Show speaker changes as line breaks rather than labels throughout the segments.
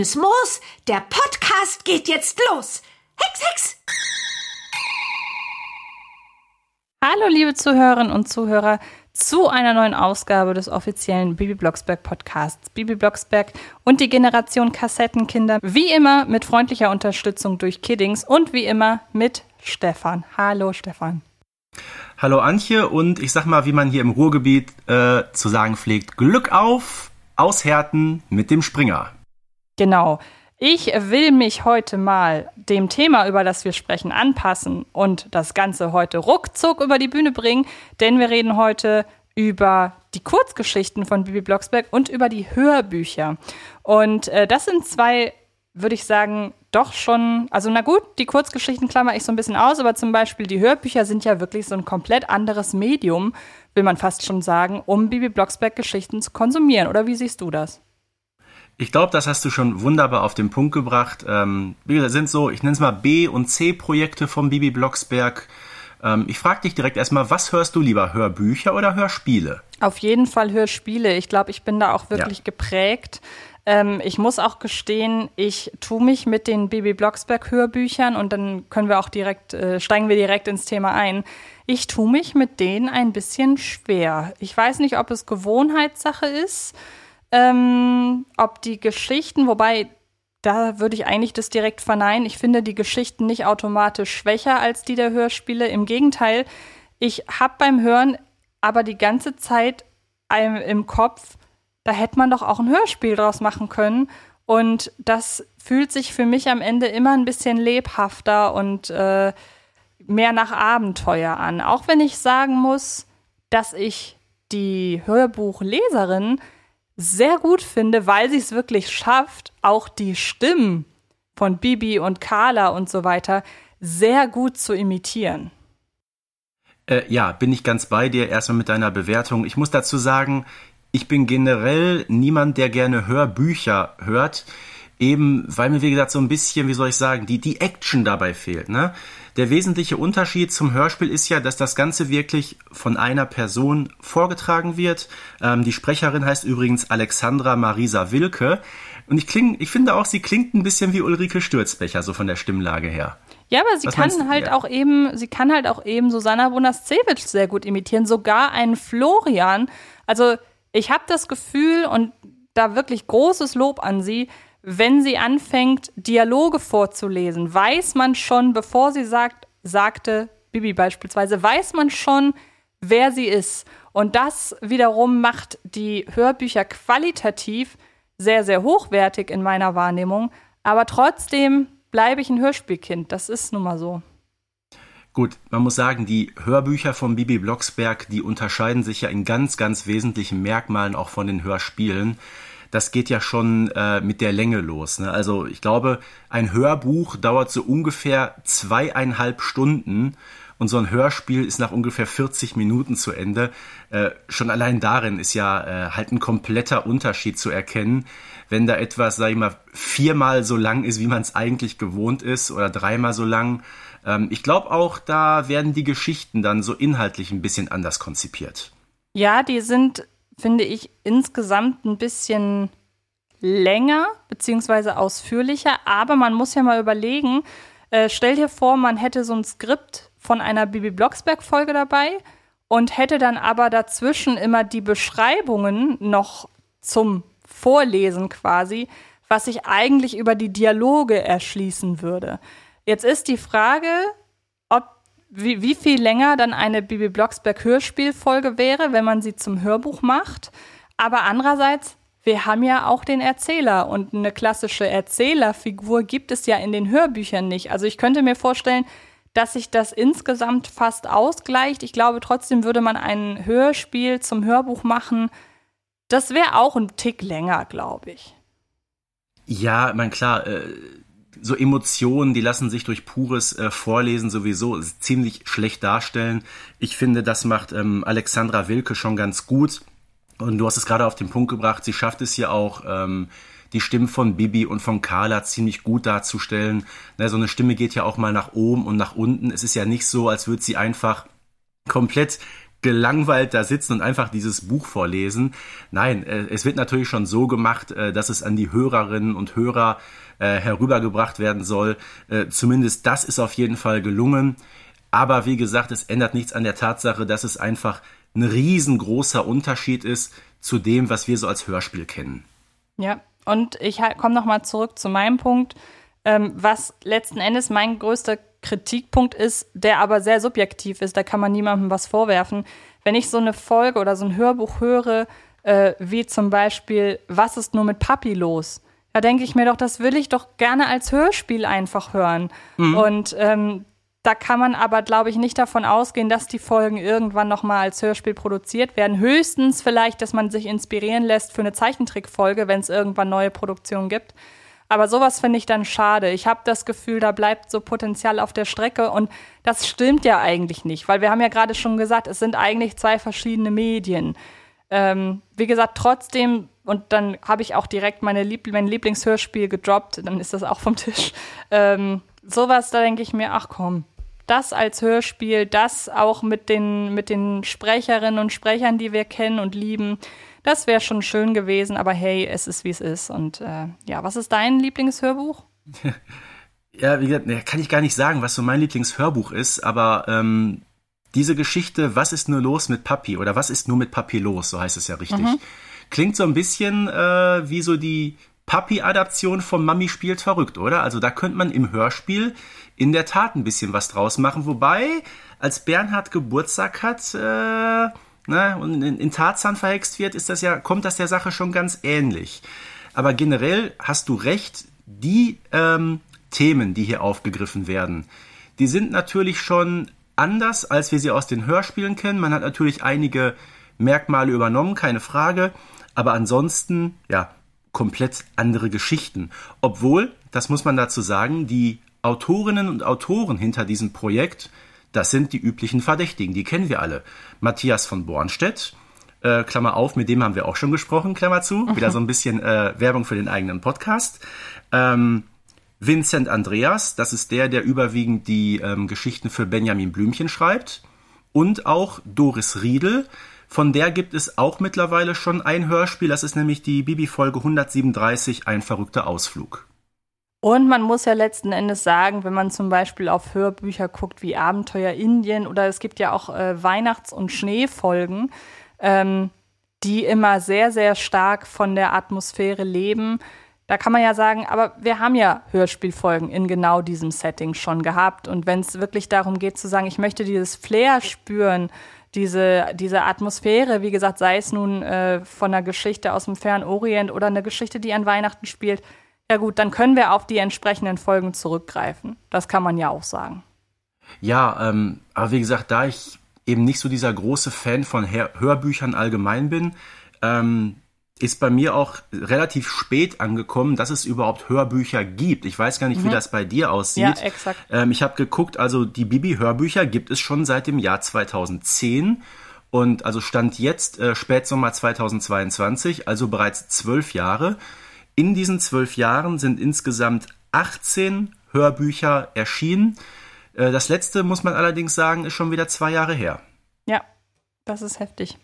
Grünes Moos, der Podcast geht jetzt los. Hex, Hex!
Hallo liebe Zuhörerinnen und Zuhörer zu einer neuen Ausgabe des offiziellen Bibi Blocksberg Podcasts. Bibi Blocksberg und die Generation Kassettenkinder, wie immer mit freundlicher Unterstützung durch Kiddings und wie immer mit Stefan. Hallo Stefan.
Hallo Antje und ich sag mal, wie man hier im Ruhrgebiet äh, zu sagen pflegt, Glück auf, aushärten mit dem Springer.
Genau. Ich will mich heute mal dem Thema, über das wir sprechen, anpassen und das Ganze heute ruckzuck über die Bühne bringen, denn wir reden heute über die Kurzgeschichten von Bibi Blocksberg und über die Hörbücher. Und äh, das sind zwei, würde ich sagen, doch schon, also na gut, die Kurzgeschichten klammer ich so ein bisschen aus, aber zum Beispiel die Hörbücher sind ja wirklich so ein komplett anderes Medium, will man fast schon sagen, um Bibi Blocksberg Geschichten zu konsumieren. Oder wie siehst du das?
Ich glaube, das hast du schon wunderbar auf den Punkt gebracht. Ähm, wie gesagt, sind so, ich nenne es mal B- und C-Projekte vom Bibi Blocksberg. Ähm, ich frage dich direkt erstmal, was hörst du lieber, Hörbücher oder Hörspiele?
Auf jeden Fall Hörspiele. Ich glaube, ich bin da auch wirklich ja. geprägt. Ähm, ich muss auch gestehen, ich tue mich mit den Bibi Blocksberg Hörbüchern und dann können wir auch direkt, äh, steigen wir direkt ins Thema ein. Ich tue mich mit denen ein bisschen schwer. Ich weiß nicht, ob es Gewohnheitssache ist ähm, ob die Geschichten, wobei da würde ich eigentlich das direkt verneinen. Ich finde die Geschichten nicht automatisch schwächer als die der Hörspiele. Im Gegenteil, ich habe beim Hören aber die ganze Zeit im Kopf, da hätte man doch auch ein Hörspiel draus machen können. Und das fühlt sich für mich am Ende immer ein bisschen lebhafter und äh, mehr nach Abenteuer an. Auch wenn ich sagen muss, dass ich die Hörbuchleserin sehr gut finde, weil sie es wirklich schafft, auch die Stimmen von Bibi und Carla und so weiter sehr gut zu imitieren.
Äh, ja, bin ich ganz bei dir. Erstmal mit deiner Bewertung. Ich muss dazu sagen, ich bin generell niemand, der gerne Hörbücher hört. Eben, weil mir, wie gesagt, so ein bisschen, wie soll ich sagen, die, die Action dabei fehlt. Ne? Der wesentliche Unterschied zum Hörspiel ist ja, dass das Ganze wirklich von einer Person vorgetragen wird. Ähm, die Sprecherin heißt übrigens Alexandra Marisa Wilke. Und ich, kling, ich finde auch, sie klingt ein bisschen wie Ulrike Stürzbecher, so von der Stimmlage her.
Ja, aber sie Was kann halt ja. auch eben, sie kann halt auch eben Susanna Bonascevic sehr gut imitieren, sogar einen Florian. Also ich habe das Gefühl und da wirklich großes Lob an sie, wenn sie anfängt, Dialoge vorzulesen, weiß man schon, bevor sie sagt, sagte Bibi beispielsweise, weiß man schon, wer sie ist. Und das wiederum macht die Hörbücher qualitativ sehr, sehr hochwertig in meiner Wahrnehmung. Aber trotzdem bleibe ich ein Hörspielkind. Das ist nun mal so.
Gut, man muss sagen, die Hörbücher von Bibi Blocksberg, die unterscheiden sich ja in ganz, ganz wesentlichen Merkmalen auch von den Hörspielen das geht ja schon äh, mit der Länge los. Ne? Also ich glaube, ein Hörbuch dauert so ungefähr zweieinhalb Stunden und so ein Hörspiel ist nach ungefähr 40 Minuten zu Ende. Äh, schon allein darin ist ja äh, halt ein kompletter Unterschied zu erkennen, wenn da etwas, sag ich mal, viermal so lang ist, wie man es eigentlich gewohnt ist oder dreimal so lang. Ähm, ich glaube auch, da werden die Geschichten dann so inhaltlich ein bisschen anders konzipiert.
Ja, die sind finde ich, insgesamt ein bisschen länger beziehungsweise ausführlicher. Aber man muss ja mal überlegen, äh, stell dir vor, man hätte so ein Skript von einer Bibi Blocksberg-Folge dabei und hätte dann aber dazwischen immer die Beschreibungen noch zum Vorlesen quasi, was sich eigentlich über die Dialoge erschließen würde. Jetzt ist die Frage, wie, wie viel länger dann eine Bibi Blocksberg Hörspielfolge wäre, wenn man sie zum Hörbuch macht. Aber andererseits, wir haben ja auch den Erzähler und eine klassische Erzählerfigur gibt es ja in den Hörbüchern nicht. Also ich könnte mir vorstellen, dass sich das insgesamt fast ausgleicht. Ich glaube, trotzdem würde man ein Hörspiel zum Hörbuch machen. Das wäre auch ein Tick länger, glaube ich.
Ja, mein klar, äh, so Emotionen, die lassen sich durch pures äh, Vorlesen sowieso ziemlich schlecht darstellen. Ich finde, das macht ähm, Alexandra Wilke schon ganz gut. Und du hast es gerade auf den Punkt gebracht, sie schafft es hier auch, ähm, die Stimmen von Bibi und von Carla ziemlich gut darzustellen. Na, so eine Stimme geht ja auch mal nach oben und nach unten. Es ist ja nicht so, als würde sie einfach komplett gelangweilt da sitzen und einfach dieses Buch vorlesen. Nein, äh, es wird natürlich schon so gemacht, äh, dass es an die Hörerinnen und Hörer äh, herübergebracht werden soll. Zumindest das ist auf jeden Fall gelungen. Aber wie gesagt, es ändert nichts an der Tatsache, dass es einfach ein riesengroßer Unterschied ist zu dem, was wir so als Hörspiel kennen.
Ja, und ich komme nochmal zurück zu meinem Punkt, ähm, was letzten Endes mein größter Kritikpunkt ist, der aber sehr subjektiv ist, da kann man niemandem was vorwerfen. Wenn ich so eine Folge oder so ein Hörbuch höre, äh, wie zum Beispiel Was ist nur mit Papi los? Da denke ich mir doch, das will ich doch gerne als Hörspiel einfach hören. Mhm. Und ähm, da kann man aber, glaube ich, nicht davon ausgehen, dass die Folgen irgendwann nochmal als Hörspiel produziert werden. Höchstens vielleicht, dass man sich inspirieren lässt für eine Zeichentrickfolge, wenn es irgendwann neue Produktionen gibt. Aber sowas finde ich dann schade. Ich habe das Gefühl, da bleibt so Potenzial auf der Strecke und das stimmt ja eigentlich nicht, weil wir haben ja gerade schon gesagt, es sind eigentlich zwei verschiedene Medien. Ähm, wie gesagt, trotzdem, und dann habe ich auch direkt meine Lieb mein Lieblingshörspiel gedroppt, dann ist das auch vom Tisch. Ähm, sowas, da denke ich mir, ach komm, das als Hörspiel, das auch mit den, mit den Sprecherinnen und Sprechern, die wir kennen und lieben, das wäre schon schön gewesen, aber hey, es ist wie es ist. Und äh, ja, was ist dein Lieblingshörbuch?
ja, wie gesagt, ne, kann ich gar nicht sagen, was so mein Lieblingshörbuch ist, aber ähm, diese Geschichte, was ist nur los mit Papi oder was ist nur mit Papi los, so heißt es ja richtig, mhm. klingt so ein bisschen äh, wie so die Papi-Adaption von Mami spielt verrückt, oder? Also da könnte man im Hörspiel in der Tat ein bisschen was draus machen. Wobei, als Bernhard Geburtstag hat äh, ne, und in, in Tarzan verhext wird, ist das ja, kommt das der Sache schon ganz ähnlich. Aber generell hast du recht, die ähm, Themen, die hier aufgegriffen werden, die sind natürlich schon anders, als wir sie aus den Hörspielen kennen. Man hat natürlich einige Merkmale übernommen, keine Frage. Aber ansonsten, ja, komplett andere Geschichten. Obwohl, das muss man dazu sagen, die Autorinnen und Autoren hinter diesem Projekt, das sind die üblichen Verdächtigen, die kennen wir alle. Matthias von Bornstedt, äh, Klammer auf, mit dem haben wir auch schon gesprochen, Klammer zu, mhm. wieder so ein bisschen äh, Werbung für den eigenen Podcast. Ähm, Vincent Andreas, das ist der, der überwiegend die ähm, Geschichten für Benjamin Blümchen schreibt. Und auch Doris Riedel, von der gibt es auch mittlerweile schon ein Hörspiel, das ist nämlich die Bibi-Folge 137, ein verrückter Ausflug.
Und man muss ja letzten Endes sagen, wenn man zum Beispiel auf Hörbücher guckt wie Abenteuer Indien oder es gibt ja auch äh, Weihnachts- und Schneefolgen, ähm, die immer sehr, sehr stark von der Atmosphäre leben. Da kann man ja sagen, aber wir haben ja Hörspielfolgen in genau diesem Setting schon gehabt. Und wenn es wirklich darum geht zu sagen, ich möchte dieses Flair spüren, diese, diese Atmosphäre, wie gesagt, sei es nun äh, von einer Geschichte aus dem fernen Orient oder eine Geschichte, die an Weihnachten spielt, ja gut, dann können wir auf die entsprechenden Folgen zurückgreifen. Das kann man ja auch sagen.
Ja, ähm, aber wie gesagt, da ich eben nicht so dieser große Fan von Hörbüchern allgemein bin, ähm, ist bei mir auch relativ spät angekommen, dass es überhaupt Hörbücher gibt. Ich weiß gar nicht, mhm. wie das bei dir aussieht. Ja,
exakt.
Ähm, ich habe geguckt, also die Bibi-Hörbücher gibt es schon seit dem Jahr 2010 und also stand jetzt äh, Spätsommer 2022, also bereits zwölf Jahre. In diesen zwölf Jahren sind insgesamt 18 Hörbücher erschienen. Äh, das letzte, muss man allerdings sagen, ist schon wieder zwei Jahre her.
Ja, das ist heftig.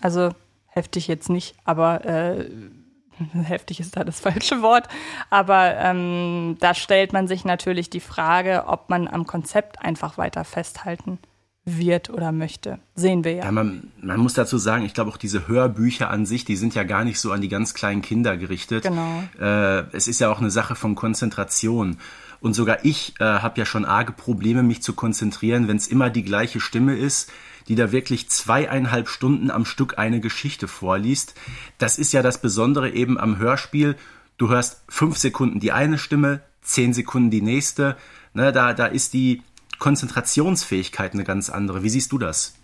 Also heftig jetzt nicht, aber äh, heftig ist da das falsche Wort. Aber ähm, da stellt man sich natürlich die Frage, ob man am Konzept einfach weiter festhalten wird oder möchte. Sehen wir ja.
ja man, man, muss dazu sagen, ich glaube auch diese Hörbücher an sich, die sind ja gar nicht so an die ganz kleinen Kinder gerichtet.
Genau.
Äh, es ist ja auch eine Sache von Konzentration. Und sogar ich äh, habe ja schon arge Probleme, mich zu konzentrieren, wenn es immer die gleiche Stimme ist die da wirklich zweieinhalb Stunden am Stück eine Geschichte vorliest. Das ist ja das Besondere eben am Hörspiel. Du hörst fünf Sekunden die eine Stimme, zehn Sekunden die nächste. Ne, da, da ist die Konzentrationsfähigkeit eine ganz andere. Wie siehst du das?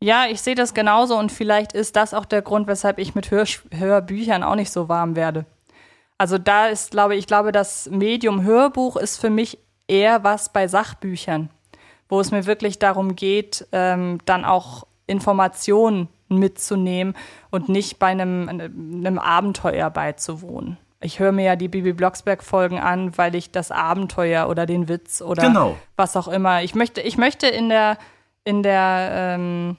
Ja, ich sehe das genauso und vielleicht ist das auch der Grund, weshalb ich mit Hör Hörbüchern auch nicht so warm werde. Also da ist, glaube ich, glaube, das Medium Hörbuch ist für mich eher was bei Sachbüchern wo es mir wirklich darum geht, ähm, dann auch Informationen mitzunehmen und nicht bei einem, einem Abenteuer beizuwohnen. Ich höre mir ja die Bibi Blocksberg-Folgen an, weil ich das Abenteuer oder den Witz oder
genau.
was auch immer. Ich möchte, ich möchte in der, in der, ähm,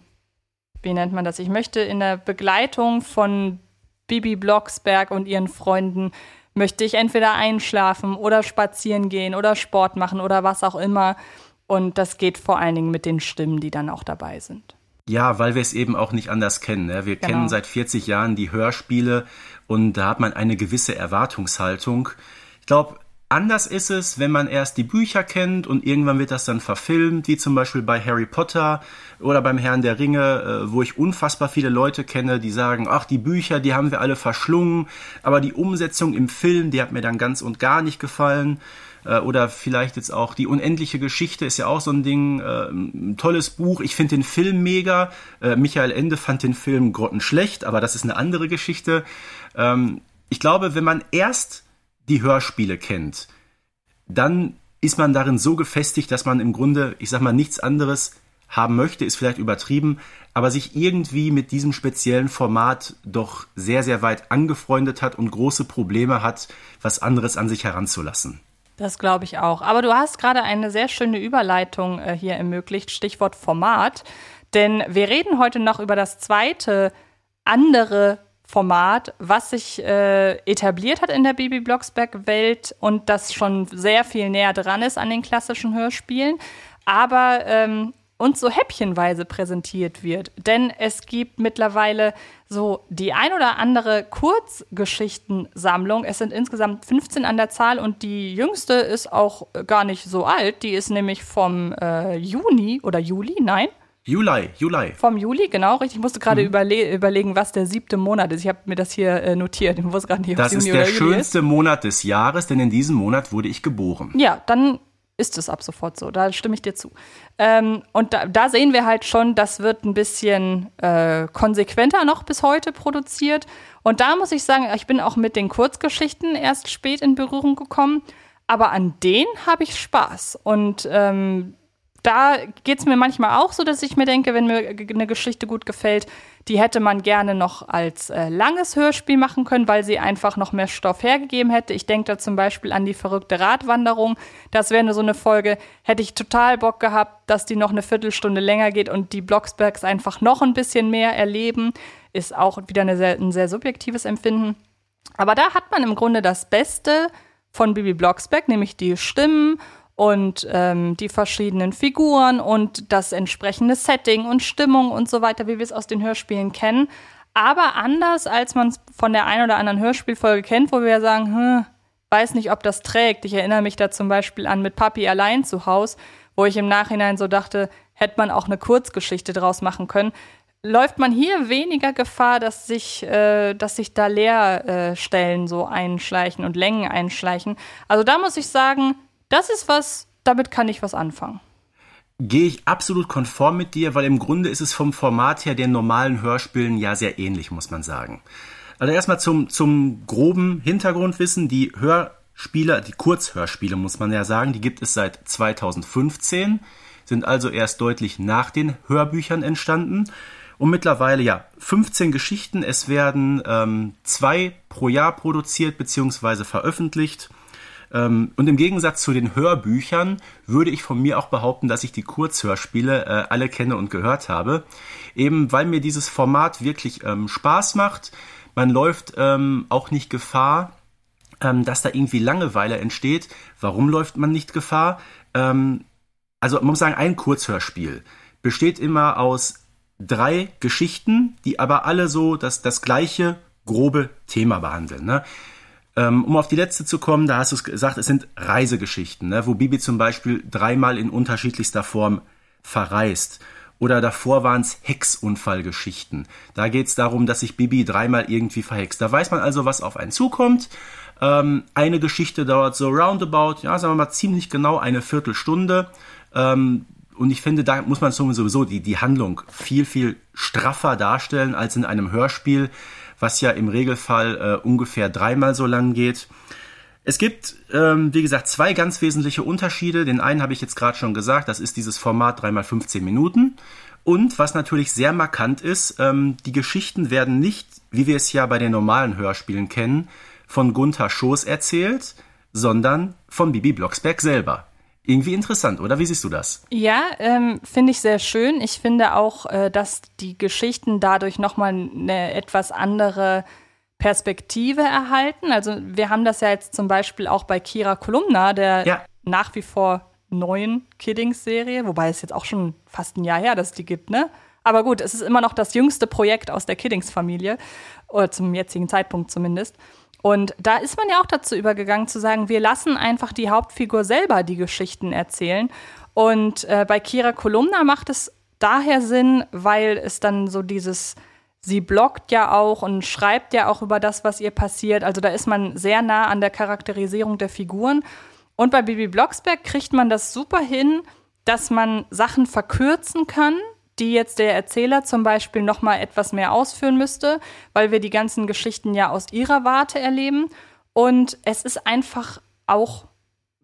Hörspiel nennt man das. Ich möchte in der Begleitung von Bibi Blocksberg und ihren Freunden möchte ich entweder einschlafen oder spazieren gehen oder Sport machen oder was auch immer. Und das geht vor allen Dingen mit den Stimmen, die dann auch dabei sind.
Ja, weil wir es eben auch nicht anders kennen. Ne? Wir genau. kennen seit 40 Jahren die Hörspiele und da hat man eine gewisse Erwartungshaltung. Ich glaube, Anders ist es, wenn man erst die Bücher kennt und irgendwann wird das dann verfilmt, wie zum Beispiel bei Harry Potter oder beim Herrn der Ringe, äh, wo ich unfassbar viele Leute kenne, die sagen, ach, die Bücher, die haben wir alle verschlungen, aber die Umsetzung im Film, die hat mir dann ganz und gar nicht gefallen. Äh, oder vielleicht jetzt auch die unendliche Geschichte ist ja auch so ein Ding, äh, ein tolles Buch. Ich finde den Film mega. Michael Ende fand den Film grottenschlecht, aber das ist eine andere Geschichte. Ähm, ich glaube, wenn man erst die Hörspiele kennt, dann ist man darin so gefestigt, dass man im Grunde, ich sag mal, nichts anderes haben möchte, ist vielleicht übertrieben, aber sich irgendwie mit diesem speziellen Format doch sehr, sehr weit angefreundet hat und große Probleme hat, was anderes an sich heranzulassen.
Das glaube ich auch. Aber du hast gerade eine sehr schöne Überleitung äh, hier ermöglicht, Stichwort Format. Denn wir reden heute noch über das zweite andere Format, was sich äh, etabliert hat in der Baby Blocksberg-Welt und das schon sehr viel näher dran ist an den klassischen Hörspielen, aber ähm, uns so häppchenweise präsentiert wird. Denn es gibt mittlerweile so die ein oder andere Kurzgeschichtensammlung. Es sind insgesamt 15 an der Zahl und die jüngste ist auch gar nicht so alt. Die ist nämlich vom äh, Juni oder Juli, nein,
Juli, Juli.
Vom Juli, genau, richtig. Ich musste gerade mhm. überle überlegen, was der siebte Monat ist. Ich habe mir das hier äh, notiert. Ich wusste gerade
nicht, das ist der schönste ist. Monat des Jahres, denn in diesem Monat wurde ich geboren.
Ja, dann ist es ab sofort so. Da stimme ich dir zu. Ähm, und da, da, sehen wir halt schon, das wird ein bisschen äh, konsequenter noch bis heute produziert. Und da muss ich sagen, ich bin auch mit den Kurzgeschichten erst spät in Berührung gekommen. Aber an denen habe ich Spaß. Und ähm, da geht es mir manchmal auch so, dass ich mir denke, wenn mir eine Geschichte gut gefällt, die hätte man gerne noch als äh, langes Hörspiel machen können, weil sie einfach noch mehr Stoff hergegeben hätte. Ich denke da zum Beispiel an die verrückte Radwanderung. Das wäre so eine Folge, hätte ich total Bock gehabt, dass die noch eine Viertelstunde länger geht und die Blocksbergs einfach noch ein bisschen mehr erleben. Ist auch wieder sehr, ein sehr subjektives Empfinden. Aber da hat man im Grunde das Beste von Bibi Blocksberg, nämlich die Stimmen und ähm, die verschiedenen Figuren und das entsprechende Setting und Stimmung und so weiter, wie wir es aus den Hörspielen kennen. Aber anders, als man es von der einen oder anderen Hörspielfolge kennt, wo wir sagen, hm, weiß nicht, ob das trägt. Ich erinnere mich da zum Beispiel an mit Papi allein zu Haus, wo ich im Nachhinein so dachte, hätte man auch eine Kurzgeschichte draus machen können. Läuft man hier weniger Gefahr, dass sich, äh, dass sich da Leerstellen so einschleichen und Längen einschleichen? Also da muss ich sagen, das ist was, damit kann ich was anfangen.
Gehe ich absolut konform mit dir, weil im Grunde ist es vom Format her den normalen Hörspielen ja sehr ähnlich, muss man sagen. Also erstmal zum, zum groben Hintergrundwissen. Die Hörspiele, die Kurzhörspiele, muss man ja sagen, die gibt es seit 2015, sind also erst deutlich nach den Hörbüchern entstanden. Und mittlerweile ja 15 Geschichten. Es werden ähm, zwei pro Jahr produziert bzw. veröffentlicht. Ähm, und im Gegensatz zu den Hörbüchern würde ich von mir auch behaupten, dass ich die Kurzhörspiele äh, alle kenne und gehört habe. Eben weil mir dieses Format wirklich ähm, Spaß macht. Man läuft ähm, auch nicht Gefahr, dass da irgendwie Langeweile entsteht. Warum läuft man nicht Gefahr? Also man muss sagen, ein Kurzhörspiel besteht immer aus drei Geschichten, die aber alle so das, das gleiche grobe Thema behandeln. Ne? Ähm, um auf die letzte zu kommen, da hast du es gesagt, es sind Reisegeschichten, ne, wo Bibi zum Beispiel dreimal in unterschiedlichster Form verreist. Oder davor waren es Hexunfallgeschichten. Da geht es darum, dass sich Bibi dreimal irgendwie verhext. Da weiß man also, was auf einen zukommt. Ähm, eine Geschichte dauert so roundabout, ja, sagen wir mal ziemlich genau eine Viertelstunde. Ähm, und ich finde, da muss man sowieso die, die Handlung viel, viel straffer darstellen als in einem Hörspiel was ja im Regelfall äh, ungefähr dreimal so lang geht. Es gibt, ähm, wie gesagt, zwei ganz wesentliche Unterschiede. Den einen habe ich jetzt gerade schon gesagt, das ist dieses Format 3x15 Minuten. Und was natürlich sehr markant ist, ähm, die Geschichten werden nicht, wie wir es ja bei den normalen Hörspielen kennen, von Gunther Schoß erzählt, sondern von Bibi Blocksberg selber. Irgendwie interessant, oder? Wie siehst du das?
Ja, ähm, finde ich sehr schön. Ich finde auch, äh, dass die Geschichten dadurch nochmal eine etwas andere Perspektive erhalten. Also wir haben das ja jetzt zum Beispiel auch bei Kira Kolumna, der ja. nach wie vor neuen Kiddings-Serie, wobei es jetzt auch schon fast ein Jahr her, dass es die gibt, ne? Aber gut, es ist immer noch das jüngste Projekt aus der Kiddings-Familie, oder zum jetzigen Zeitpunkt zumindest. Und da ist man ja auch dazu übergegangen zu sagen, wir lassen einfach die Hauptfigur selber die Geschichten erzählen. Und äh, bei Kira Kolumna macht es daher Sinn, weil es dann so dieses, sie bloggt ja auch und schreibt ja auch über das, was ihr passiert. Also da ist man sehr nah an der Charakterisierung der Figuren. Und bei Bibi Blocksberg kriegt man das super hin, dass man Sachen verkürzen kann, die jetzt der Erzähler zum Beispiel noch mal etwas mehr ausführen müsste, weil wir die ganzen Geschichten ja aus ihrer Warte erleben. Und es ist einfach auch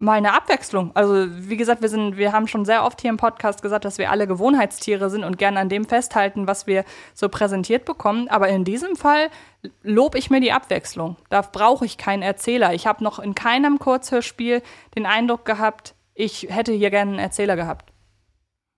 mal eine Abwechslung. Also wie gesagt, wir sind, wir haben schon sehr oft hier im Podcast gesagt, dass wir alle Gewohnheitstiere sind und gerne an dem festhalten, was wir so präsentiert bekommen. Aber in diesem Fall lobe ich mir die Abwechslung. Da brauche ich keinen Erzähler. Ich habe noch in keinem Kurzhörspiel den Eindruck gehabt, ich hätte hier gerne einen Erzähler gehabt.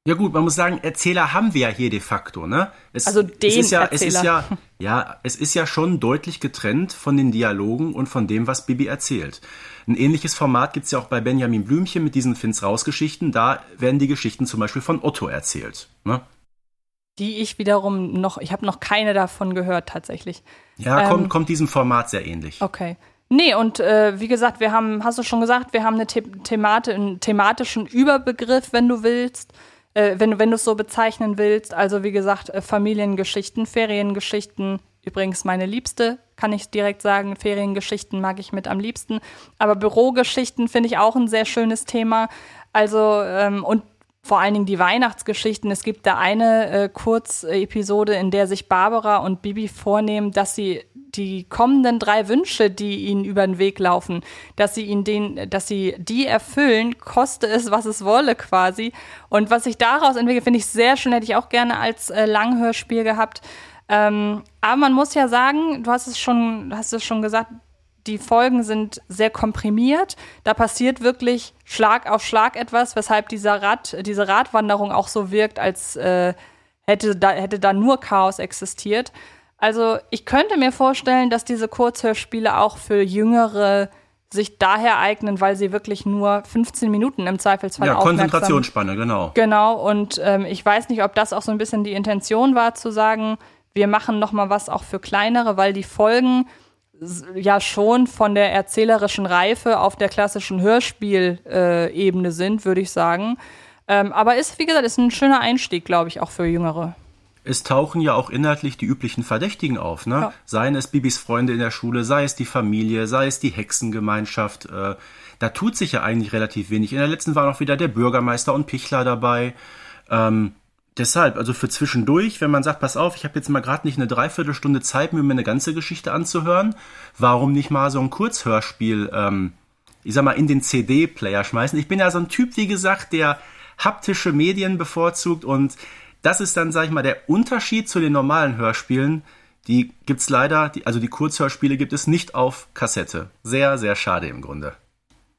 Ja gut, man muss sagen, Erzähler haben wir ja hier de facto, ne?
Es, also den
es ist ja,
Erzähler.
Es ist ja, ja, es ist ja schon deutlich getrennt von den Dialogen und von dem, was Bibi erzählt. Ein ähnliches Format gibt's ja auch bei Benjamin Blümchen mit diesen Finns Raus-Geschichten. Da werden die Geschichten zum Beispiel von Otto erzählt. Ne?
Die ich wiederum noch, ich habe noch keine davon gehört tatsächlich.
Ja, ähm, kommt, kommt diesem Format sehr ähnlich.
Okay. Nee, und äh, wie gesagt, wir haben, hast du schon gesagt, wir haben eine The Themate, einen thematischen Überbegriff, wenn du willst äh, wenn, wenn du es so bezeichnen willst. Also wie gesagt, äh, Familiengeschichten, Feriengeschichten. Übrigens meine Liebste, kann ich direkt sagen. Feriengeschichten mag ich mit am liebsten. Aber Bürogeschichten finde ich auch ein sehr schönes Thema. Also, ähm, und vor allen Dingen die Weihnachtsgeschichten. Es gibt da eine äh, Kurzepisode, in der sich Barbara und Bibi vornehmen, dass sie die kommenden drei Wünsche, die ihnen über den Weg laufen, dass sie ihn den, dass sie die erfüllen, koste es, was es wolle, quasi. Und was sich daraus entwickelt, finde ich sehr schön, hätte ich auch gerne als äh, Langhörspiel gehabt. Ähm, aber man muss ja sagen, du hast es schon, hast es schon gesagt, die Folgen sind sehr komprimiert. Da passiert wirklich Schlag auf Schlag etwas, weshalb dieser Rad, diese Radwanderung auch so wirkt, als äh, hätte, da, hätte da nur Chaos existiert. Also ich könnte mir vorstellen, dass diese Kurzhörspiele auch für Jüngere sich daher eignen, weil sie wirklich nur 15 Minuten im Zweifelsfall Ja,
Konzentrationsspanne, genau.
Genau, und ähm, ich weiß nicht, ob das auch so ein bisschen die Intention war, zu sagen, wir machen noch mal was auch für kleinere, weil die Folgen ja schon von der erzählerischen Reife auf der klassischen Hörspielebene äh, sind, würde ich sagen. Ähm, aber ist, wie gesagt, ist ein schöner Einstieg, glaube ich, auch für Jüngere
es tauchen ja auch inhaltlich die üblichen Verdächtigen auf, ne? Ja. Seien es Bibis Freunde in der Schule, sei es die Familie, sei es die Hexengemeinschaft. Äh, da tut sich ja eigentlich relativ wenig. In der letzten war noch wieder der Bürgermeister und Pichler dabei. Ähm, deshalb, also für zwischendurch, wenn man sagt, pass auf, ich habe jetzt mal gerade nicht eine Dreiviertelstunde Zeit, mir eine ganze Geschichte anzuhören, warum nicht mal so ein Kurzhörspiel, ähm, ich sag mal, in den CD-Player schmeißen? Ich bin ja so ein Typ, wie gesagt, der haptische Medien bevorzugt und das ist dann, sag ich mal, der Unterschied zu den normalen Hörspielen. Die gibt's leider, die, also die Kurzhörspiele gibt es nicht auf Kassette. Sehr, sehr schade im Grunde.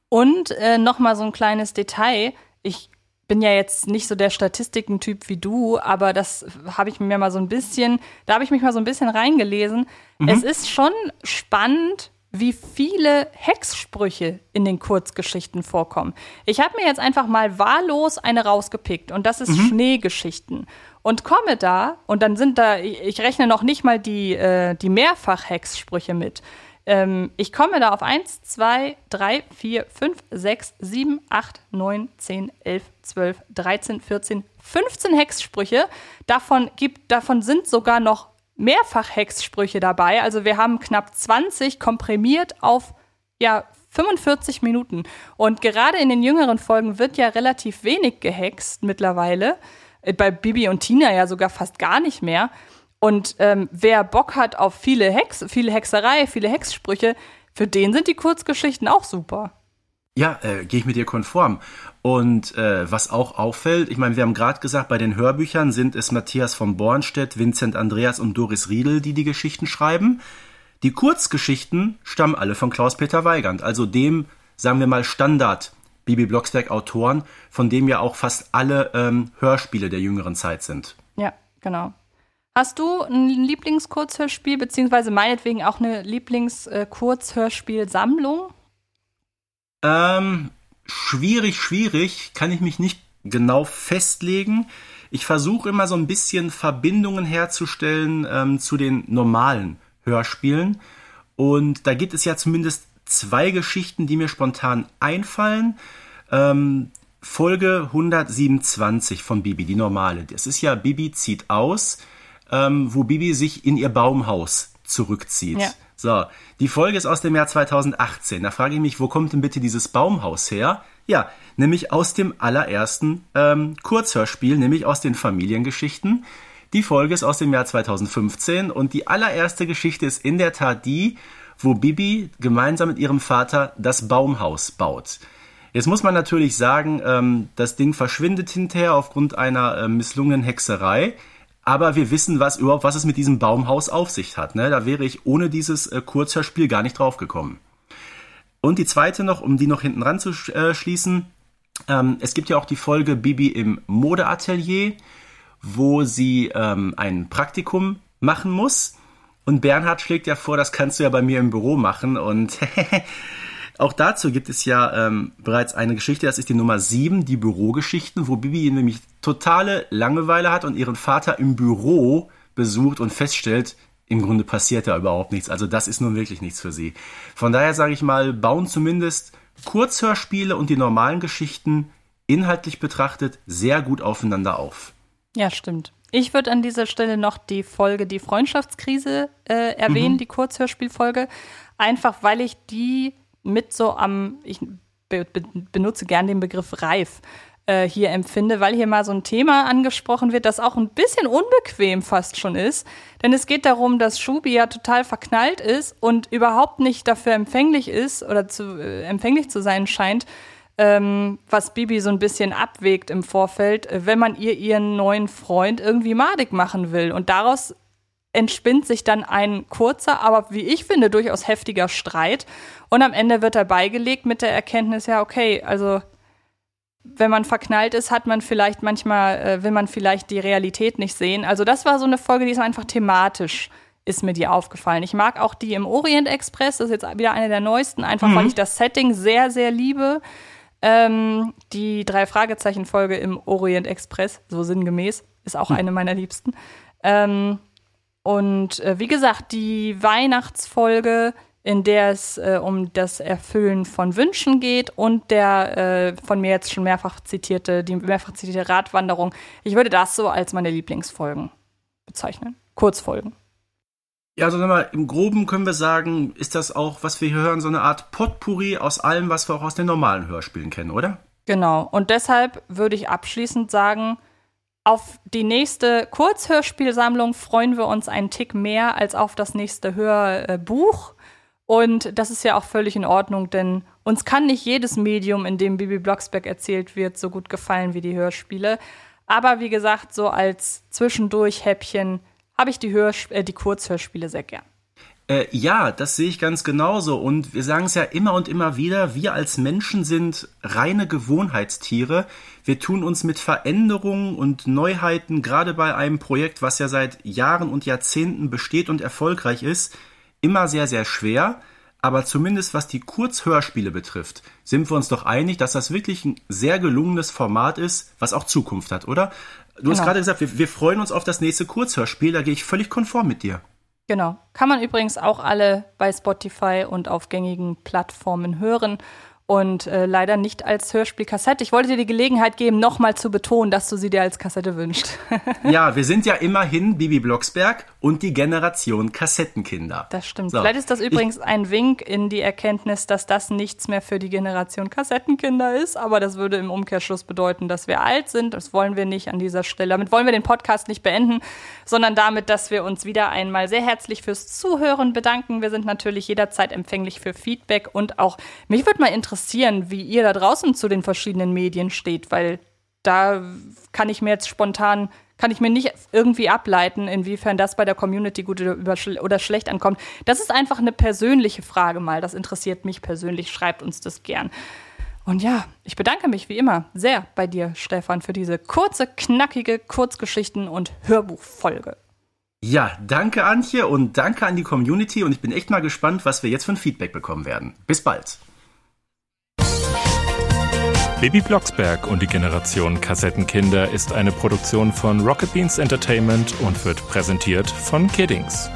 Und äh, noch mal so ein kleines Detail. Ich bin ja jetzt nicht so der Statistikentyp wie du, aber das habe ich mir mal so ein bisschen, da habe ich mich mal so ein bisschen reingelesen. Mhm. Es ist schon spannend, wie viele Hexsprüche in den Kurzgeschichten vorkommen. Ich habe mir jetzt einfach mal wahllos eine rausgepickt und das ist mhm. Schneegeschichten. Und komme da, und dann sind da, ich rechne noch nicht mal die, äh, die Mehrfach-Hexsprüche mit. Ähm, ich komme da auf 1, 2, 3, 4, 5, 6, 7, 8, 9, 10, 11, 12, 13, 14, 15 Hexsprüche. Davon, gibt, davon sind sogar noch mehrfach Hexsprüche dabei. Also wir haben knapp 20 komprimiert auf ja 45 Minuten. Und gerade in den jüngeren Folgen wird ja relativ wenig gehext mittlerweile. Äh, bei Bibi und Tina ja sogar fast gar nicht mehr. Und ähm, wer Bock hat auf viele Hex, viele Hexerei, viele Hexsprüche, für den sind die Kurzgeschichten auch super.
Ja, äh, gehe ich mit dir konform. Und äh, was auch auffällt, ich meine, wir haben gerade gesagt, bei den Hörbüchern sind es Matthias von Bornstedt, Vincent Andreas und Doris Riedel, die die Geschichten schreiben. Die Kurzgeschichten stammen alle von Klaus-Peter Weigand, also dem, sagen wir mal, Standard Bibi Blocksberg Autoren, von dem ja auch fast alle ähm, Hörspiele der jüngeren Zeit sind.
Ja, genau. Hast du ein Lieblingskurzhörspiel, beziehungsweise meinetwegen auch eine Lieblingskurzhörspielsammlung?
Ähm, schwierig, schwierig. Kann ich mich nicht genau festlegen. Ich versuche immer so ein bisschen Verbindungen herzustellen ähm, zu den normalen Hörspielen. Und da gibt es ja zumindest zwei Geschichten, die mir spontan einfallen. Ähm, Folge 127 von Bibi, die normale. Das ist ja Bibi zieht aus ähm, wo Bibi sich in ihr Baumhaus zurückzieht. Ja. So, die Folge ist aus dem Jahr 2018. Da frage ich mich, wo kommt denn bitte dieses Baumhaus her? Ja, nämlich aus dem allerersten ähm, Kurzhörspiel, nämlich aus den Familiengeschichten. Die Folge ist aus dem Jahr 2015 und die allererste Geschichte ist in der Tat die, wo Bibi gemeinsam mit ihrem Vater das Baumhaus baut. Jetzt muss man natürlich sagen, ähm, das Ding verschwindet hinterher aufgrund einer äh, misslungenen Hexerei aber wir wissen, was überhaupt, was es mit diesem Baumhaus auf sich hat. Ne? Da wäre ich ohne dieses äh, Kurzhörspiel gar nicht drauf gekommen. Und die zweite noch, um die noch hinten ran zu äh, schließen, ähm, es gibt ja auch die Folge Bibi im Modeatelier, wo sie ähm, ein Praktikum machen muss. Und Bernhard schlägt ja vor, das kannst du ja bei mir im Büro machen. Und Auch dazu gibt es ja ähm, bereits eine Geschichte, das ist die Nummer 7, die Bürogeschichten, wo Bibi nämlich totale Langeweile hat und ihren Vater im Büro besucht und feststellt, im Grunde passiert da überhaupt nichts. Also das ist nun wirklich nichts für sie. Von daher sage ich mal, bauen zumindest Kurzhörspiele und die normalen Geschichten inhaltlich betrachtet sehr gut aufeinander auf.
Ja, stimmt. Ich würde an dieser Stelle noch die Folge Die Freundschaftskrise äh, erwähnen, mhm. die Kurzhörspielfolge. Einfach weil ich die mit so am, ich be benutze gern den Begriff reif, äh, hier empfinde, weil hier mal so ein Thema angesprochen wird, das auch ein bisschen unbequem fast schon ist. Denn es geht darum, dass Schubi ja total verknallt ist und überhaupt nicht dafür empfänglich ist oder zu, äh, empfänglich zu sein scheint, ähm, was Bibi so ein bisschen abwägt im Vorfeld, äh, wenn man ihr ihren neuen Freund irgendwie madig machen will. Und daraus entspinnt sich dann ein kurzer, aber wie ich finde, durchaus heftiger Streit. Und am Ende wird er beigelegt mit der Erkenntnis, ja, okay, also wenn man verknallt ist, hat man vielleicht manchmal, äh, will man vielleicht die Realität nicht sehen. Also das war so eine Folge, die ist einfach thematisch, ist mir die aufgefallen. Ich mag auch die im Orient Express, das ist jetzt wieder eine der neuesten, einfach mhm. weil ich das Setting sehr, sehr liebe. Ähm, die drei Fragezeichen Folge im Orient Express, so sinngemäß, ist auch mhm. eine meiner liebsten. Ähm, und äh, wie gesagt, die Weihnachtsfolge, in der es äh, um das Erfüllen von Wünschen geht und der äh, von mir jetzt schon mehrfach zitierte, die mehrfach zitierte Radwanderung. Ich würde das so als meine Lieblingsfolgen bezeichnen. Kurzfolgen.
Ja, also mal, im Groben können wir sagen, ist das auch, was wir hier hören, so eine Art Potpourri aus allem, was wir auch aus den normalen Hörspielen kennen, oder?
Genau. Und deshalb würde ich abschließend sagen, auf die nächste Kurzhörspielsammlung freuen wir uns einen Tick mehr als auf das nächste Hörbuch. Und das ist ja auch völlig in Ordnung, denn uns kann nicht jedes Medium, in dem Bibi Blocksberg erzählt wird, so gut gefallen wie die Hörspiele. Aber wie gesagt, so als Zwischendurch-Häppchen habe ich die, Hörsp äh, die Kurzhörspiele sehr gern.
Äh, ja, das sehe ich ganz genauso. Und wir sagen es ja immer und immer wieder, wir als Menschen sind reine Gewohnheitstiere. Wir tun uns mit Veränderungen und Neuheiten, gerade bei einem Projekt, was ja seit Jahren und Jahrzehnten besteht und erfolgreich ist, immer sehr, sehr schwer. Aber zumindest was die Kurzhörspiele betrifft, sind wir uns doch einig, dass das wirklich ein sehr gelungenes Format ist, was auch Zukunft hat, oder? Du genau. hast gerade gesagt, wir, wir freuen uns auf das nächste Kurzhörspiel, da gehe ich völlig konform mit dir.
Genau. Kann man übrigens auch alle bei Spotify und auf gängigen Plattformen hören und äh, leider nicht als Hörspielkassette. Ich wollte dir die Gelegenheit geben, nochmal zu betonen, dass du sie dir als Kassette wünschst.
ja, wir sind ja immerhin Bibi Blocksberg und die Generation Kassettenkinder.
Das stimmt. So. Vielleicht ist das übrigens ich, ein Wink in die Erkenntnis, dass das nichts mehr für die Generation Kassettenkinder ist, aber das würde im Umkehrschluss bedeuten, dass wir alt sind. Das wollen wir nicht an dieser Stelle. Damit wollen wir den Podcast nicht beenden, sondern damit, dass wir uns wieder einmal sehr herzlich fürs Zuhören bedanken. Wir sind natürlich jederzeit empfänglich für Feedback und auch mich würde mal interessieren, interessieren, wie ihr da draußen zu den verschiedenen Medien steht, weil da kann ich mir jetzt spontan, kann ich mir nicht irgendwie ableiten, inwiefern das bei der Community gut oder schlecht ankommt. Das ist einfach eine persönliche Frage mal. Das interessiert mich persönlich. Schreibt uns das gern. Und ja, ich bedanke mich wie immer sehr bei dir, Stefan, für diese kurze, knackige Kurzgeschichten- und Hörbuchfolge.
Ja, danke Antje und danke an die Community und ich bin echt mal gespannt, was wir jetzt von Feedback bekommen werden. Bis bald.
Baby Blocksberg und die Generation Kassettenkinder ist eine Produktion von Rocket Beans Entertainment und wird präsentiert von Kiddings.